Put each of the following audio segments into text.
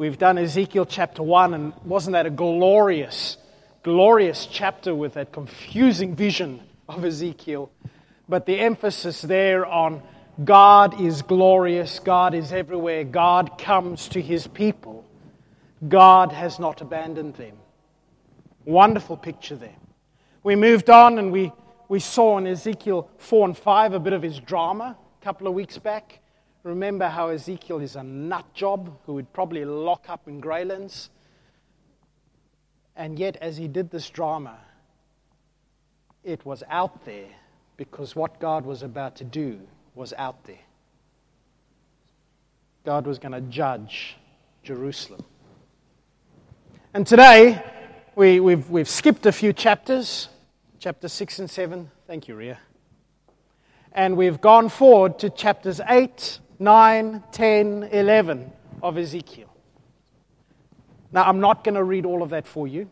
We've done Ezekiel chapter 1, and wasn't that a glorious, glorious chapter with that confusing vision of Ezekiel? But the emphasis there on God is glorious, God is everywhere, God comes to his people, God has not abandoned them. Wonderful picture there. We moved on and we, we saw in Ezekiel 4 and 5 a bit of his drama a couple of weeks back. Remember how Ezekiel is a nut job who would probably lock up in Greylands. And yet, as he did this drama, it was out there because what God was about to do was out there. God was going to judge Jerusalem. And today, we, have we've, we've skipped a few chapters, chapter 6 and 7. Thank you, Ria. And we've gone forward to chapters 8, 9, 10, 11 of Ezekiel. Now, I'm not going to read all of that for you,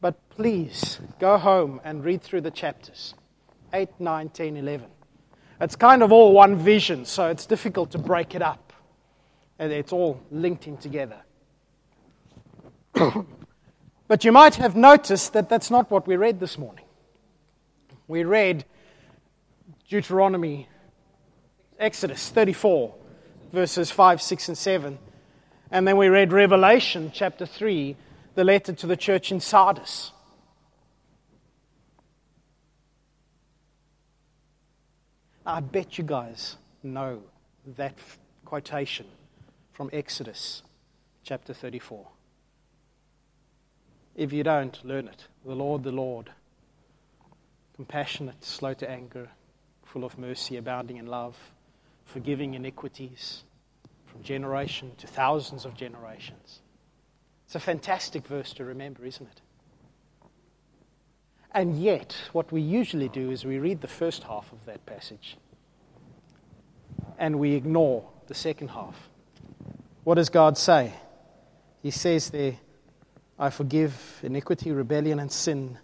but please go home and read through the chapters 8, 9, 10, 11. It's kind of all one vision, so it's difficult to break it up. And it's all linked in together. but you might have noticed that that's not what we read this morning. We read Deuteronomy Exodus 34, verses 5, 6, and 7. And then we read Revelation chapter 3, the letter to the church in Sardis. I bet you guys know that quotation from Exodus chapter 34. If you don't, learn it. The Lord, the Lord, compassionate, slow to anger, full of mercy, abounding in love forgiving iniquities from generation to thousands of generations. It's a fantastic verse to remember, isn't it? And yet, what we usually do is we read the first half of that passage and we ignore the second half. What does God say? He says there, I forgive iniquity, rebellion, and sin,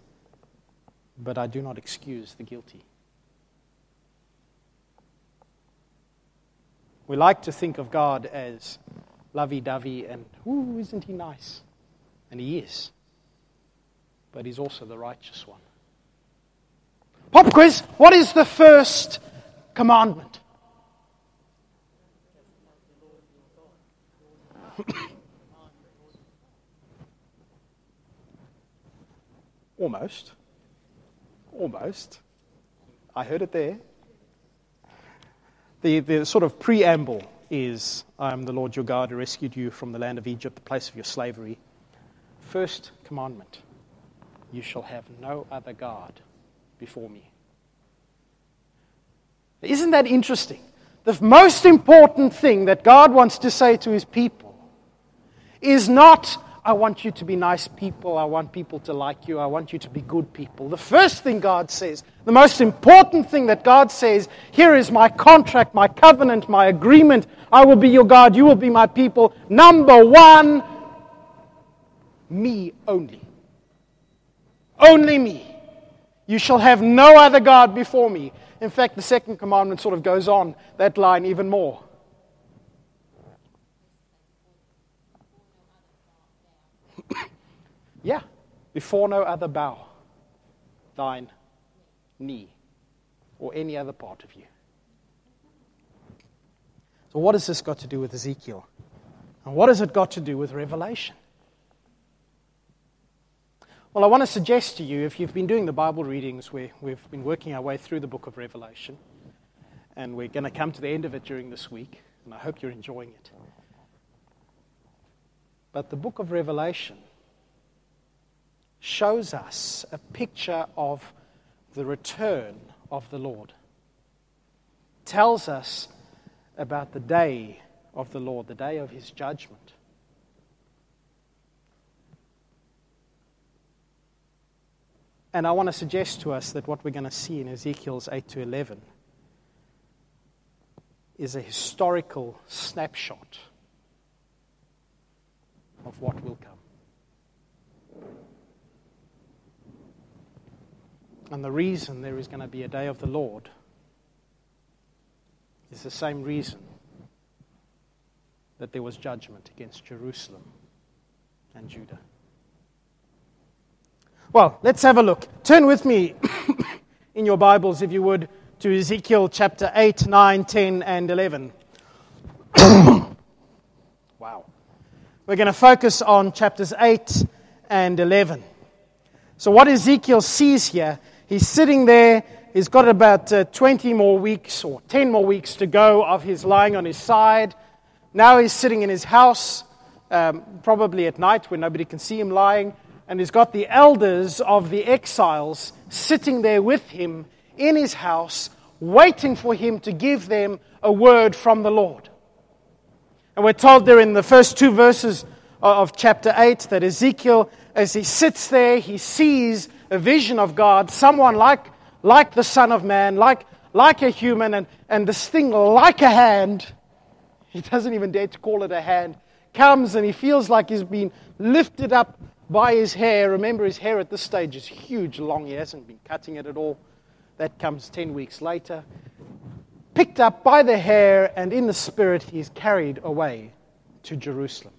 but I do not excuse the guilty. We like to think of God as lovey dovey and, ooh, isn't he nice? And he is. But he's also the righteous one. Pop quiz What is the first commandment? Almost. Almost. I heard it there. The, the sort of preamble is I am the Lord your God who rescued you from the land of Egypt, the place of your slavery. First commandment you shall have no other God before me. Isn't that interesting? The most important thing that God wants to say to his people is not I want you to be nice people. I want people to like you. I want you to be good people. The first thing God says, the most important thing that God says, here is my contract, my covenant, my agreement. I will be your God. You will be my people. Number one, me only. Only me. You shall have no other God before me. In fact, the second commandment sort of goes on that line even more. Yeah, before no other bow, thine knee, or any other part of you. So, what has this got to do with Ezekiel? And what has it got to do with Revelation? Well, I want to suggest to you, if you've been doing the Bible readings where we've been working our way through the book of Revelation, and we're going to come to the end of it during this week, and I hope you're enjoying it. But the book of Revelation shows us a picture of the return of the Lord. Tells us about the day of the Lord, the day of his judgment. And I want to suggest to us that what we're going to see in Ezekiel's 8 to 11 is a historical snapshot of what will come. And the reason there is going to be a day of the Lord is the same reason that there was judgment against Jerusalem and Judah. Well, let's have a look. Turn with me in your Bibles, if you would, to Ezekiel chapter 8, 9, 10, and 11. wow. We're going to focus on chapters 8 and 11. So, what Ezekiel sees here, he's sitting there, he's got about uh, 20 more weeks or 10 more weeks to go of his lying on his side. Now he's sitting in his house, um, probably at night when nobody can see him lying, and he's got the elders of the exiles sitting there with him in his house, waiting for him to give them a word from the Lord. And we're told there in the first two verses of chapter 8 that Ezekiel, as he sits there, he sees a vision of God, someone like, like the Son of Man, like, like a human, and, and this thing like a hand he doesn't even dare to call it a hand. Comes and he feels like he's been lifted up by his hair. Remember, his hair at this stage is huge, long. He hasn't been cutting it at all. That comes 10 weeks later. Picked up by the hair, and in the spirit, he is carried away to Jerusalem.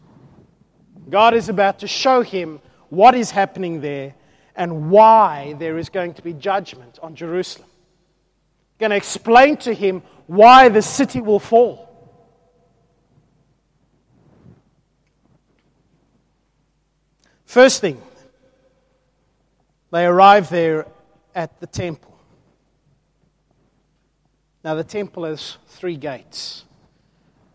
God is about to show him what is happening there and why there is going to be judgment on Jerusalem. I'm Going to explain to him why the city will fall. First thing, they arrive there at the temple. Now, the temple has three gates,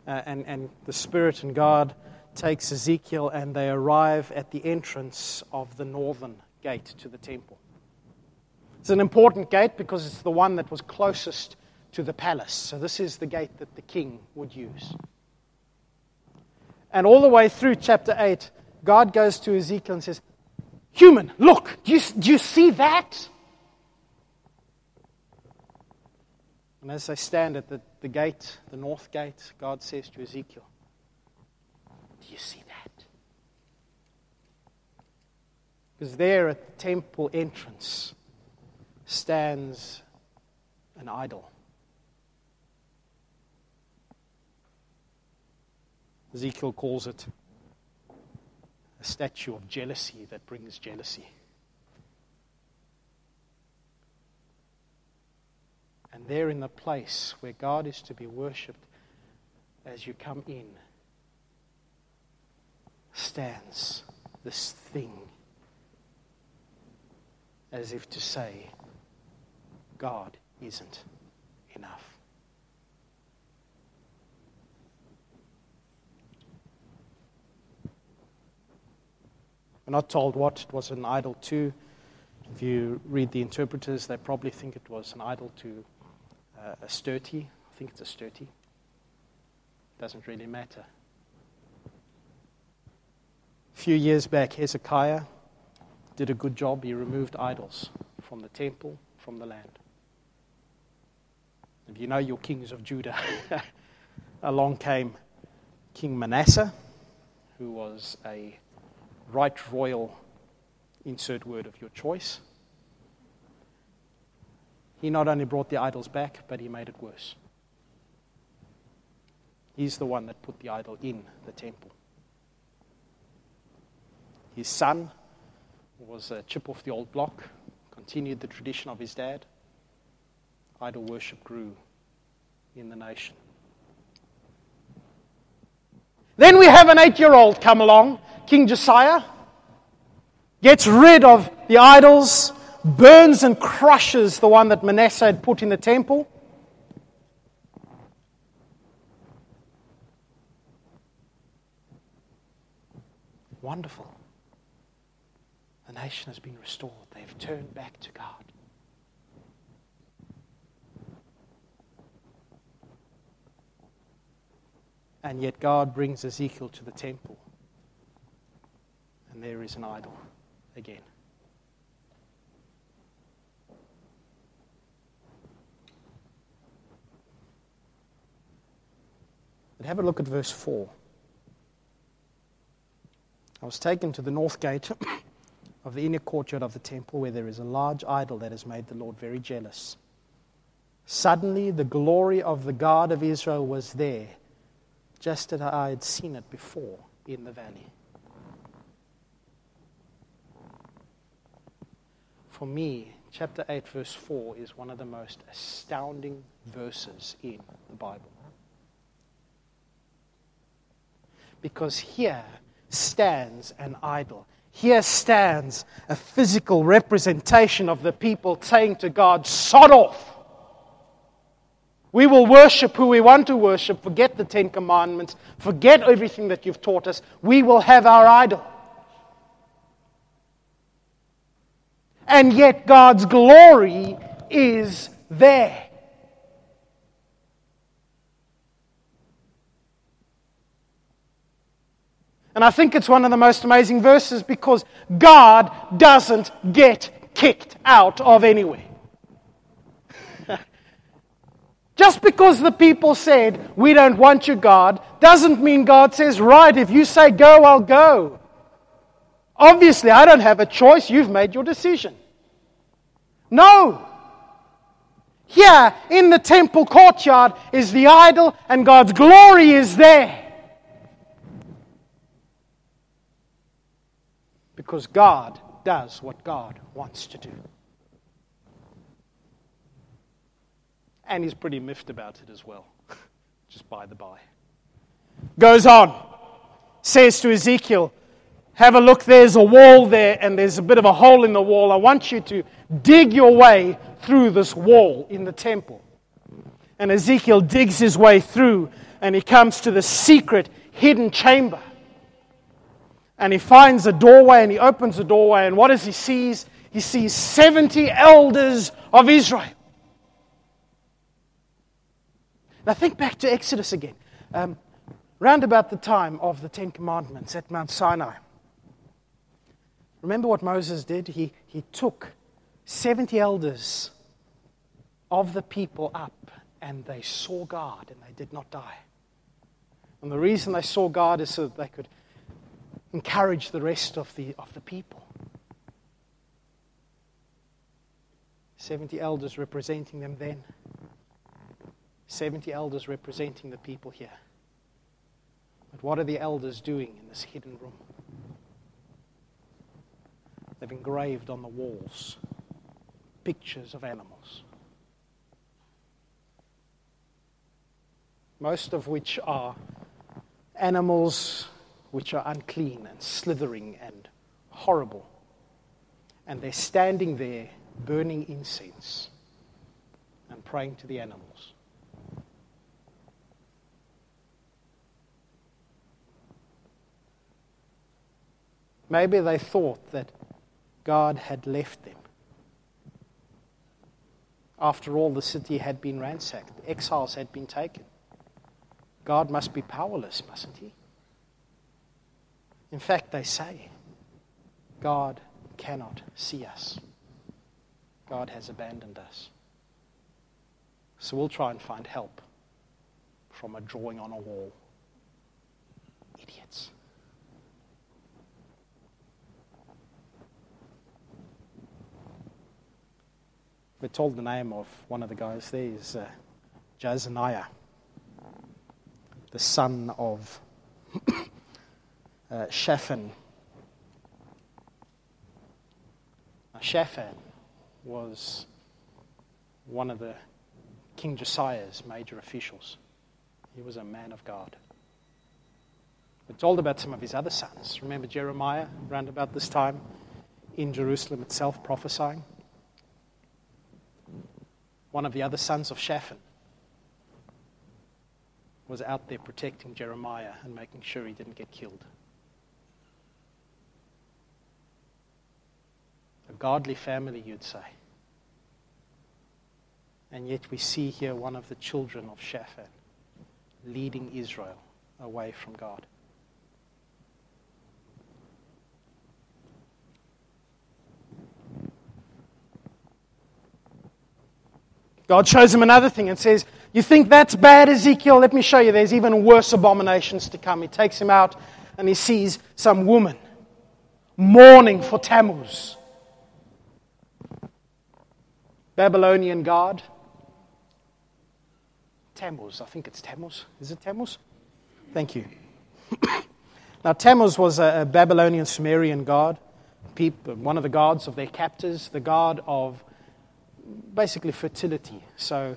uh, and, and the Spirit and God takes Ezekiel, and they arrive at the entrance of the northern gate to the temple. It's an important gate because it's the one that was closest to the palace. So, this is the gate that the king would use. And all the way through chapter 8, God goes to Ezekiel and says, Human, look, do you, do you see that? And as they stand at the, the gate, the north gate, God says to Ezekiel, Do you see that? Because there at the temple entrance stands an idol. Ezekiel calls it a statue of jealousy that brings jealousy. And there in the place where God is to be worshipped as you come in stands this thing as if to say, God isn't enough. We're not told what it was an idol to. If you read the interpreters, they probably think it was an idol to uh, Astarte. I think it's Astarte. Doesn't really matter. A few years back, Hezekiah did a good job. He removed idols from the temple, from the land. If you know your kings of Judah, along came King Manasseh, who was a right royal insert word of your choice. He not only brought the idols back, but he made it worse. He's the one that put the idol in the temple. His son was a chip off the old block, continued the tradition of his dad. Idol worship grew in the nation. Then we have an eight year old come along King Josiah gets rid of the idols, burns and crushes the one that Manasseh had put in the temple. Wonderful. Nation has been restored. They've turned back to God. And yet God brings Ezekiel to the temple and there is an idol again. But have a look at verse 4. I was taken to the north gate of the inner courtyard of the temple where there is a large idol that has made the Lord very jealous. Suddenly, the glory of the God of Israel was there, just as I had seen it before in the valley. For me, chapter 8, verse 4 is one of the most astounding verses in the Bible. Because here stands an idol. Here stands a physical representation of the people saying to God, Sod off. We will worship who we want to worship, forget the Ten Commandments, forget everything that you've taught us. We will have our idol. And yet, God's glory is there. And I think it's one of the most amazing verses because God doesn't get kicked out of anywhere. Just because the people said, We don't want you, God, doesn't mean God says, Right, if you say go, I'll go. Obviously, I don't have a choice. You've made your decision. No. Here in the temple courtyard is the idol, and God's glory is there. Because God does what God wants to do. And he's pretty miffed about it as well, just by the by. Goes on, says to Ezekiel, Have a look, there's a wall there, and there's a bit of a hole in the wall. I want you to dig your way through this wall in the temple. And Ezekiel digs his way through, and he comes to the secret hidden chamber. And he finds a doorway, and he opens the doorway, and what does he see? He sees 70 elders of Israel. Now think back to Exodus again. Um, round about the time of the Ten Commandments at Mount Sinai. Remember what Moses did? He, he took 70 elders of the people up and they saw God and they did not die. And the reason they saw God is so that they could encourage the rest of the, of the people. 70 elders representing them then. 70 elders representing the people here. But what are the elders doing in this hidden room? They've engraved on the walls pictures of animals, most of which are animals which are unclean and slithering and horrible. And they're standing there burning incense and praying to the animals. Maybe they thought that God had left them. After all, the city had been ransacked, exiles had been taken. God must be powerless, mustn't he? In fact, they say God cannot see us, God has abandoned us. So we'll try and find help from a drawing on a wall. Idiots. We're told the name of one of the guys there is uh, Jaazaniah, the son of uh, Shaphan. Shaphan was one of the King Josiah's major officials. He was a man of God. We're told about some of his other sons. Remember Jeremiah, around about this time, in Jerusalem itself, prophesying? one of the other sons of Shaphan, was out there protecting Jeremiah and making sure he didn't get killed. A godly family, you'd say. And yet we see here one of the children of Shaphan leading Israel away from God. God shows him another thing and says, You think that's bad, Ezekiel? Let me show you there's even worse abominations to come. He takes him out and he sees some woman mourning for Tammuz. Babylonian god. Tammuz, I think it's Tammuz. Is it Tammuz? Thank you. now, Tammuz was a, Babylonian Sumerian god, one of the gods of their captors, the god of basically fertility. So,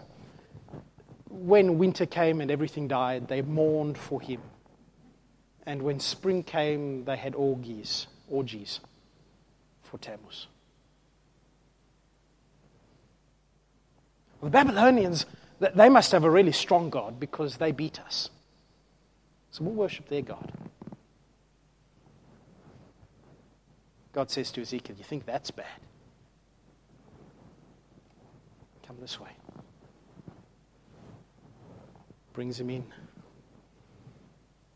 when winter came and everything died, they mourned for him. And when spring came, they had orgies, orgies for Tammuz. The Babylonians, they must have a really strong God because they beat us. So we'll worship their God. God says to Ezekiel, You think that's bad? Come this way. Brings him in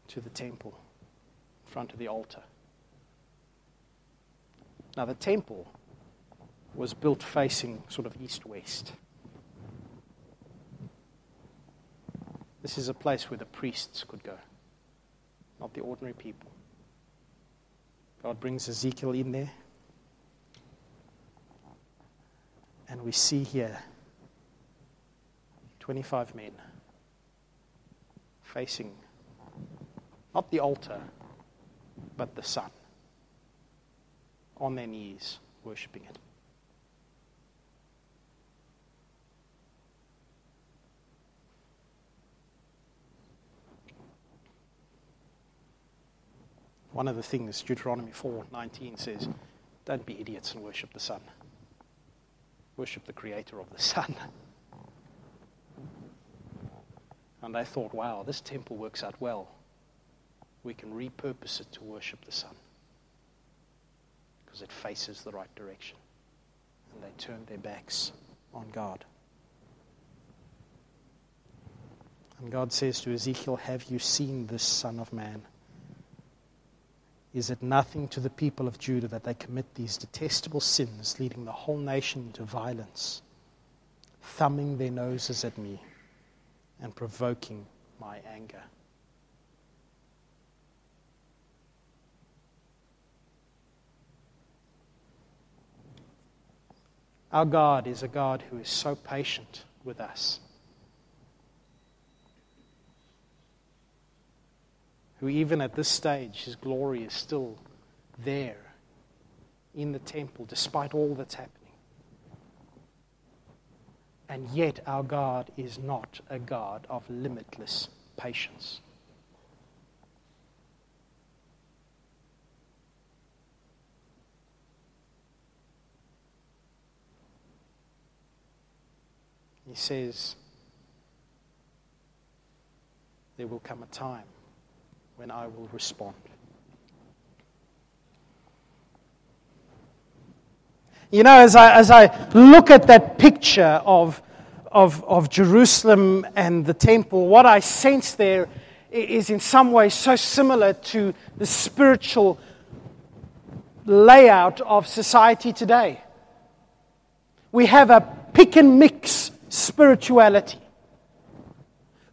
to the temple, in front of the altar. Now, the temple was built facing sort of east west. This is a place where the priests could go, not the ordinary people. God brings Ezekiel in there. And we see here 25 men facing not the altar, but the sun, on their knees, worshipping it. One of the things Deuteronomy 4:19 says, don't be idiots and worship the sun. Worship the creator of the sun. And I thought, wow, this temple works out well. We can repurpose it to worship the sun because it faces the right direction. And they turned their backs on God. And God says to Ezekiel, Have you seen this Son of Man? Is it nothing to the people of Judah that they commit these detestable sins, leading the whole nation into violence, thumbing their noses at me, and provoking my anger? Our God is a God who is so patient with us. Who, even at this stage, his glory is still there in the temple despite all that's happening. And yet, our God is not a God of limitless patience. He says, There will come a time when I will respond. You know, as I, as I look at that picture of, of, of Jerusalem and the temple, what I sense there is in some ways so similar to the spiritual layout of society today. We have a pick and mix spirituality.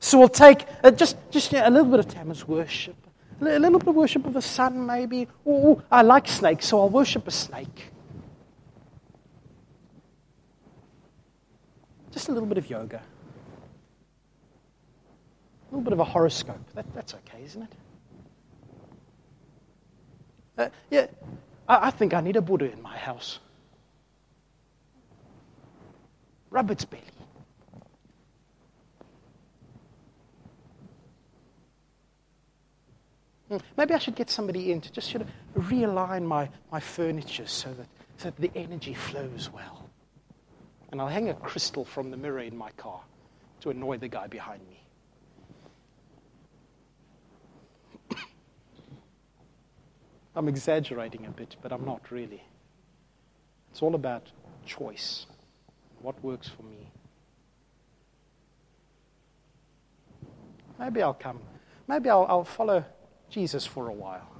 So we'll take uh, just, just a little bit of Tammuz worship, a little bit of worship of the sun, maybe. Oh, I like snakes, so I'll worship a snake. Just a little bit of yoga. A little bit of a horoscope. That, that's okay, isn't it? Uh, yeah, I, I think I need a Buddha in my house. Rub its belly. Hmm, maybe I should get somebody in to just sort of realign my, my furniture so that, so that the energy flows well. And I'll hang a crystal from the mirror in my car to annoy the guy behind me. I'm exaggerating a bit, but I'm not really. It's all about choice. What works for me? Maybe I'll come. Maybe I'll, I'll follow Jesus for a while.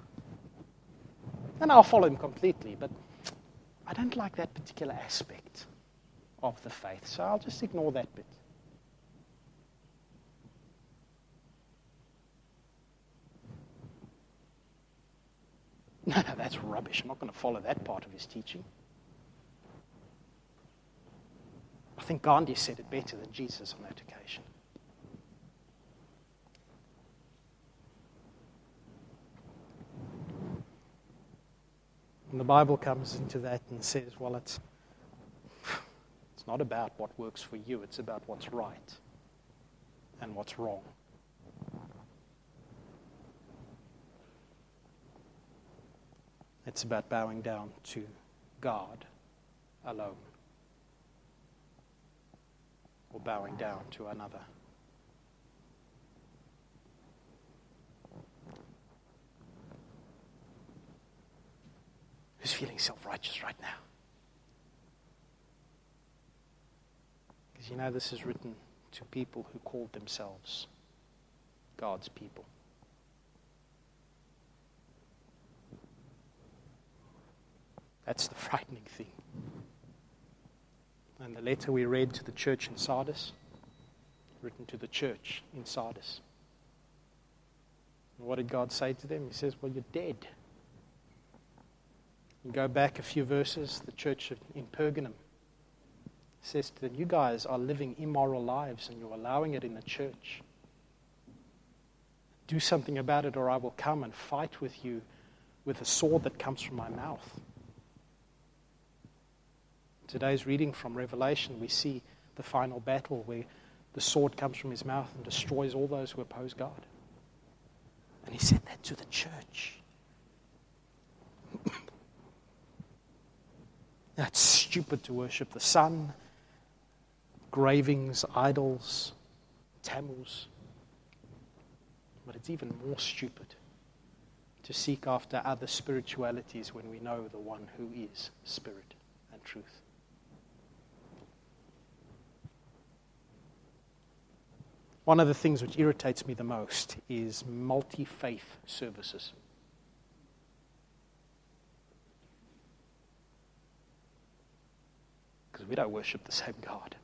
And I'll follow him completely, but I don't like that particular aspect of the faith, so I'll just ignore that bit. No, no, that's rubbish. I'm not going to follow that part of his teaching. I think Gandhi said it better than Jesus on that occasion. And the Bible comes into that and says, well, it's, it's not about what works for you, it's about what's right and what's wrong. It's about bowing down to God alone or bowing down to another. Who's feeling self righteous right now? Because you know, this is written to people who called themselves God's people. That's the frightening thing. And the letter we read to the church in Sardis, written to the church in Sardis. What did God say to them? He says, Well, you're dead. You go back a few verses, the church in Pergamum says to them, You guys are living immoral lives and you're allowing it in the church. Do something about it, or I will come and fight with you with a sword that comes from my mouth. Today's reading from Revelation, we see the final battle where the sword comes from his mouth and destroys all those who oppose God. And he said that to the church. That's stupid to worship the sun, gravings, idols, Tammuz. But it's even more stupid to seek after other spiritualities when we know the one who is spirit and truth. One of the things which irritates me the most is multi faith services. Because we don't worship the same God.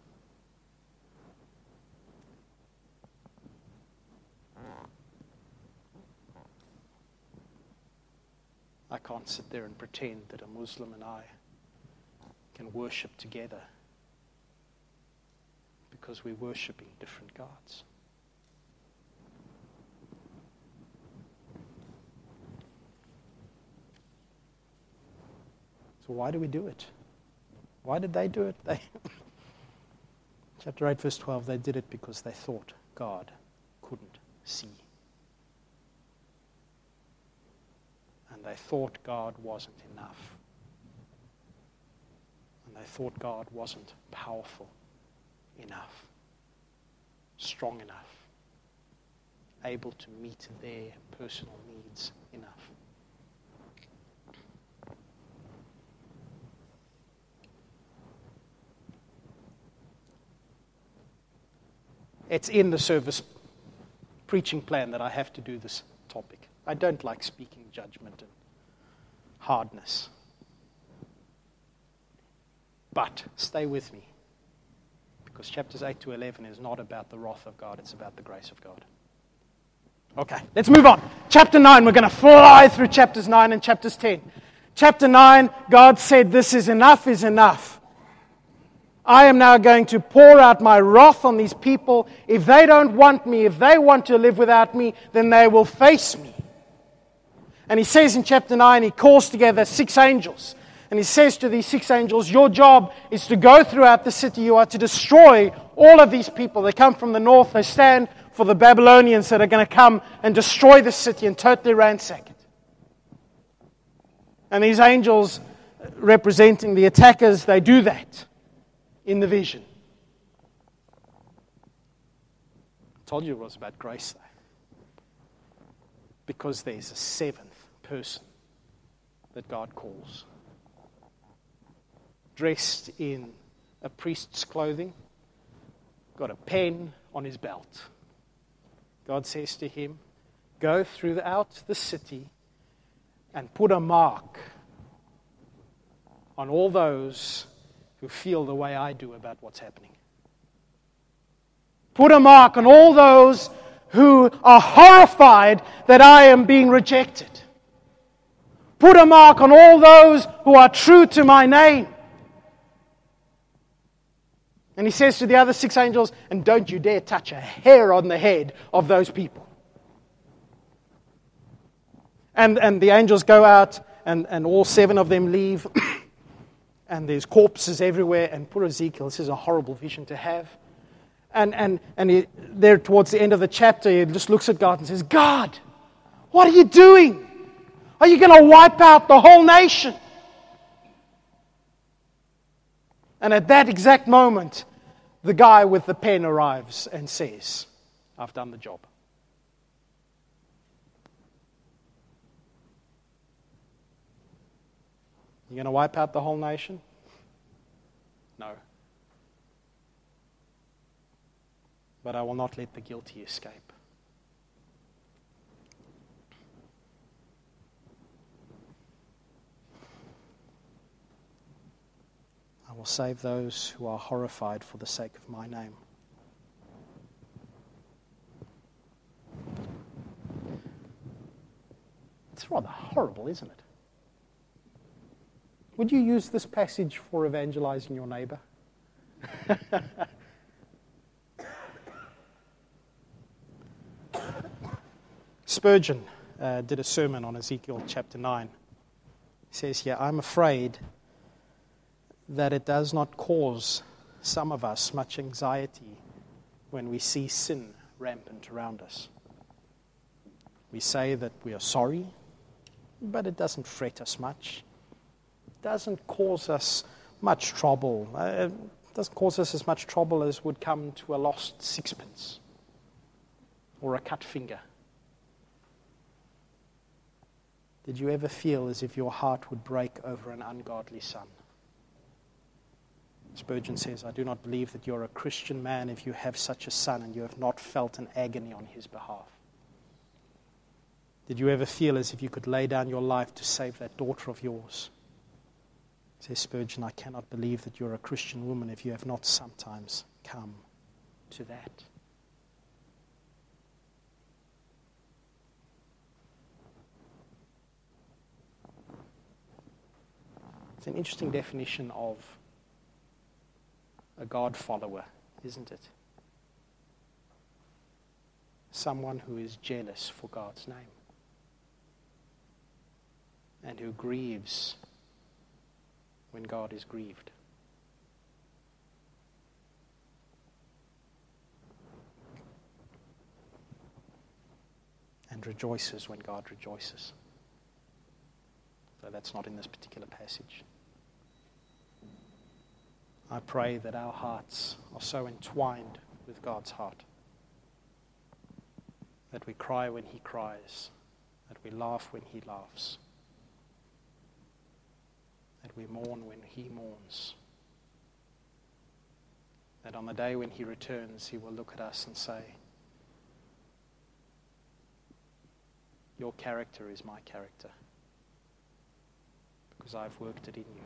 I can't sit there and pretend that a Muslim and I can worship together because we're worshiping different gods. So, why do we do it? Why did they do it? They Chapter 8, verse 12, they did it because they thought God couldn't see. And they thought God wasn't enough. And they thought God wasn't powerful enough, strong enough, able to meet their personal needs enough. It's in the service preaching plan that I have to do this topic. I don't like speaking judgment and hardness. But stay with me. Because chapters 8 to 11 is not about the wrath of God, it's about the grace of God. Okay, let's move on. Chapter 9, we're going to fly through chapters 9 and chapters 10. Chapter 9, God said, This is enough, is enough. I am now going to pour out my wrath on these people. If they don't want me, if they want to live without me, then they will face me. And he says in chapter 9, he calls together six angels. And he says to these six angels, Your job is to go throughout the city. You are to destroy all of these people. They come from the north, they stand for the Babylonians that are going to come and destroy the city and totally ransack it. And these angels, representing the attackers, they do that in the vision. I told you it was about grace, though. Because there's a seventh person that God calls. Dressed in a priest's clothing, got a pen on his belt. God says to him, Go throughout the city and put a mark on all those who feel the way I do about what's happening. Put a mark on all those who are horrified that I am being rejected. Put a mark on all those who are true to my name. And he says to the other six angels, and don't you dare touch a hair on the head of those people. And, and the angels go out and, and all seven of them leave, and there's corpses everywhere. And poor Ezekiel, this is a horrible vision to have. And, and, and he, there towards the end of the chapter, he just looks at God and says, God, what are you doing? Are you going to wipe out the whole nation? And at that exact moment, the guy with the pen arrives and says, I've done the job. You going to wipe out the whole nation? No. But I will not let the guilty escape. I will save those who are horrified for the sake of my name. It's rather horrible, isn't it? Would you use this passage for evangelizing your neighbor? Spurgeon uh, did a sermon on Ezekiel chapter 9. He says here, I'm afraid that it does not cause some of us much anxiety when we see sin rampant around us. We say that we are sorry, but it doesn't fret us much doesn't cause us much trouble. Uh, it doesn't cause us as much trouble as would come to a lost sixpence or a cut finger. Did you ever feel as if your heart would break over an ungodly son? Spurgeon says, I do not believe that you're a Christian man if you have such a son and you have not felt an agony on his behalf. Did you ever feel as if you could lay down your life to save that daughter of yours? Says Spurgeon, I cannot believe that you're a Christian woman if you have not sometimes come to that. It's an interesting definition of a God follower, isn't it? Someone who is jealous for God's name and who grieves when God is grieved. And rejoices when God rejoices. So that's not in this particular passage. I pray that our hearts are so entwined with God's heart that we cry when He cries, that we laugh when He laughs that we mourn when he mourns. That on the day when he returns, he will look at us and say, Your character is my character because I've worked it in you.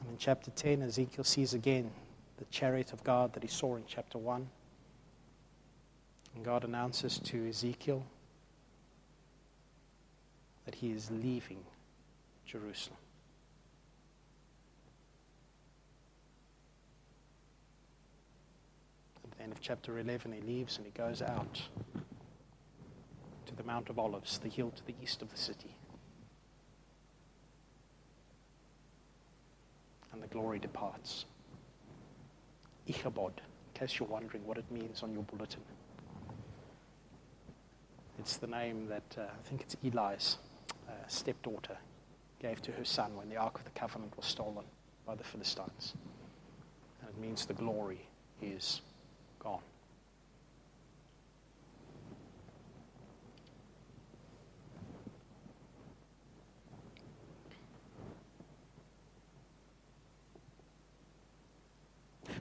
And in chapter 10, Ezekiel sees again the chariot of God that he saw in chapter 1. And God announces to Ezekiel that he is leaving Jerusalem. At the end of chapter 11, he leaves and he goes out to the Mount of Olives, the hill to the east of the city. And the glory departs. Ichabod, in case you're wondering what it means on your bulletin. It's the name that uh, I think it's Eli's Uh, stepdaughter gave to her son when the Ark of the Covenant was stolen by the Philistines. And it means the glory is gone.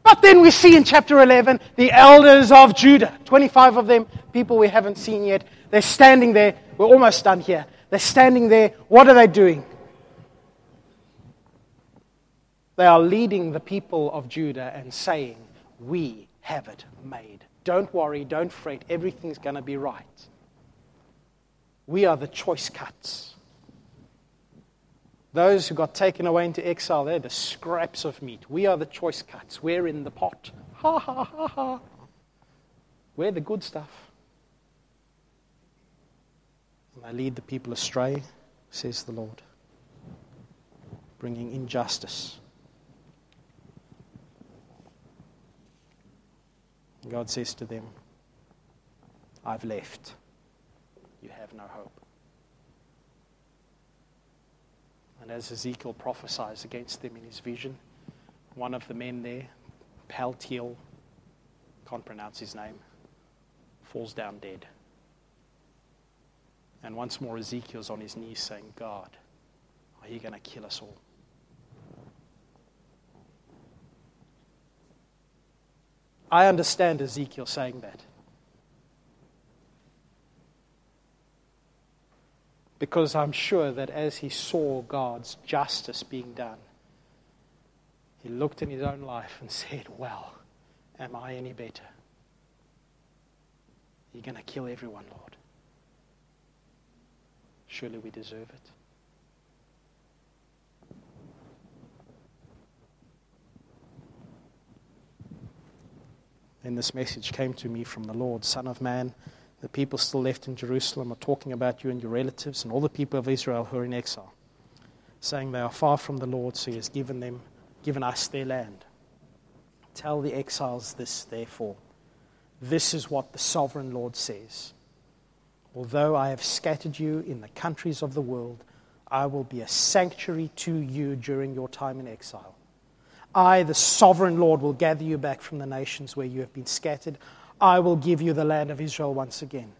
But then we see in chapter 11 the elders of Judah, 25 of them, people we haven't seen yet. They're standing there. We're almost done here. They're standing there. What are they doing? They are leading the people of Judah and saying, We have it made. Don't worry, don't fret, everything's going to be right. We are the choice cuts. Those who got taken away into exile, they're the scraps of meat. We are the choice cuts. We're in the pot. Ha ha ha ha. We're the good stuff. They lead the people astray, says the Lord, bringing injustice. God says to them, I've left. You have no hope. And as Ezekiel prophesies against them in his vision, one of the men there, Paltiel, can't pronounce his name, falls down dead. And once more, Ezekiel's on his knees saying, God, are you going to kill us all? I understand Ezekiel saying that. Because I'm sure that as he saw God's justice being done, he looked in his own life and said, Well, am I any better? You're going to kill everyone, Lord. Surely we deserve it. Then this message came to me from the Lord Son of man, the people still left in Jerusalem are talking about you and your relatives and all the people of Israel who are in exile, saying they are far from the Lord, so he has given them given us their land. Tell the exiles this, therefore. This is what the sovereign Lord says. Although I have scattered you in the countries of the world, I will be a sanctuary to you during your time in exile. I, the sovereign Lord, will gather you back from the nations where you have been scattered. I will give you the land of Israel once again.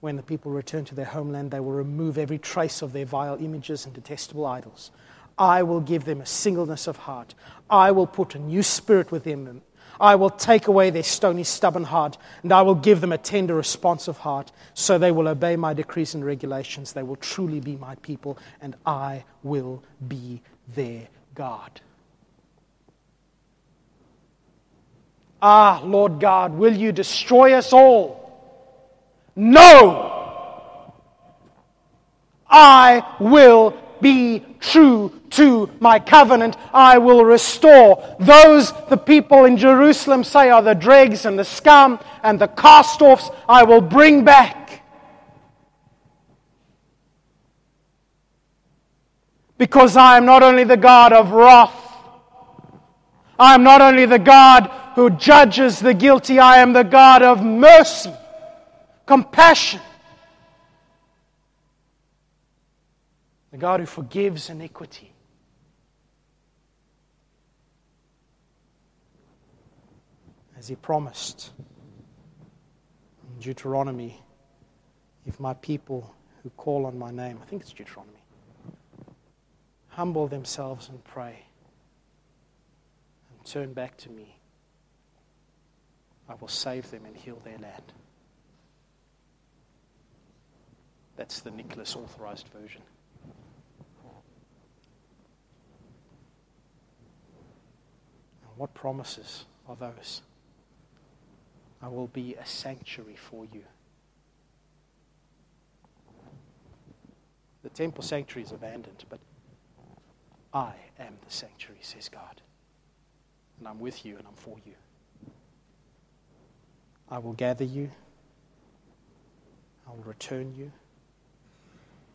When the people return to their homeland, they will remove every trace of their vile images and detestable idols. I will give them a singleness of heart. I will put a new spirit within them. I will take away their stony, stubborn heart, and I will give them a tender, responsive heart, so they will obey my decrees and regulations. They will truly be my people, and I will be their God. Ah, Lord God, will you destroy us all? No! I will be true to my covenant. I will restore those the people in Jerusalem say are the dregs and the scum and the cast offs. I will bring back. Because I am not only the God of wrath, I am not only the God who judges the guilty, I am the God of mercy, compassion, the God who forgives iniquity. As he promised in Deuteronomy, if my people who call on my name, I think it's Deuteronomy, humble themselves and pray and turn back to me, I will save them and heal their land. That's the Nicholas authorized version. And what promises are those? I will be a sanctuary for you. The temple sanctuary is abandoned, but I am the sanctuary, says God. And I'm with you and I'm for you. I will gather you, I will return you,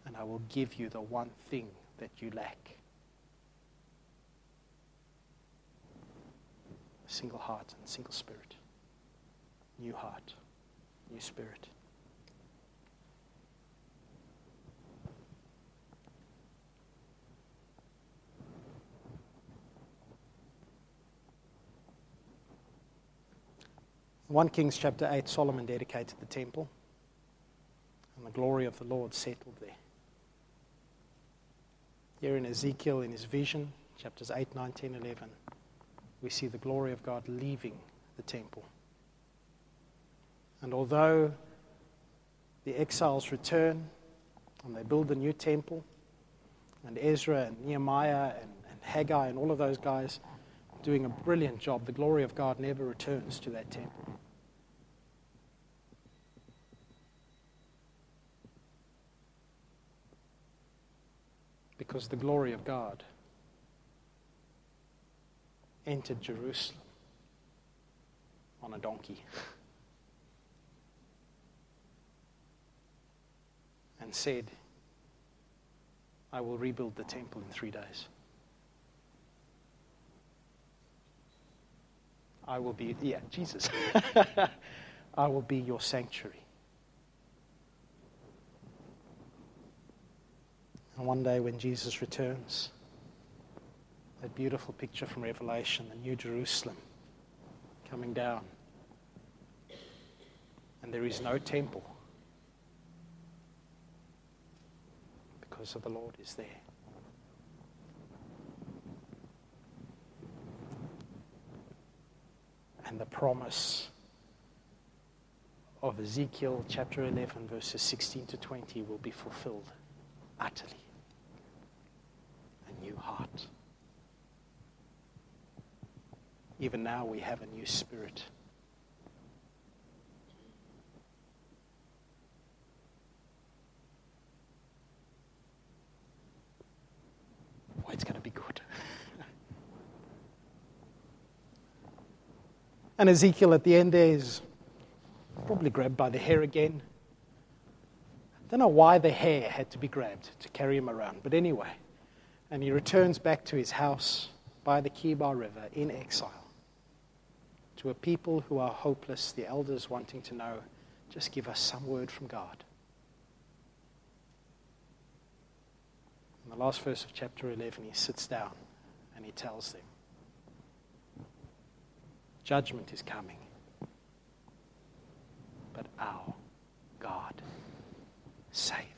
and I will give you the one thing that you lack a single heart and a single spirit. New heart, new spirit. 1 Kings chapter 8, Solomon dedicated the temple, and the glory of the Lord settled there. Here in Ezekiel, in his vision, chapters 8, 9, 10, 11, we see the glory of God leaving the temple. And although the exiles return and they build a new temple, and Ezra and Nehemiah and, and Haggai and all of those guys doing a brilliant job. The glory of God never returns to that temple. Because the glory of God entered Jerusalem on a donkey. and said, I will rebuild the temple in three days. I will be, yeah, Jesus. I will be your sanctuary. And one day when Jesus returns, that beautiful picture from Revelation, the New Jerusalem coming down, and there is no temple of the Lord is there. And the promise of Ezekiel chapter 11, verses 16 to 20 will be fulfilled utterly. A new heart. Even now, we have a new spirit. Boy, it's going to be good. and Ezekiel at the end is probably grabbed by the hair again. I don't know why the hair had to be grabbed to carry him around, but anyway. And he returns back to his house by the Kebar River in exile to a people who are hopeless, the elders wanting to know, just give us some word from God. In the last verse of chapter 11, he sits down and he tells them Judgment is coming, but our God saves.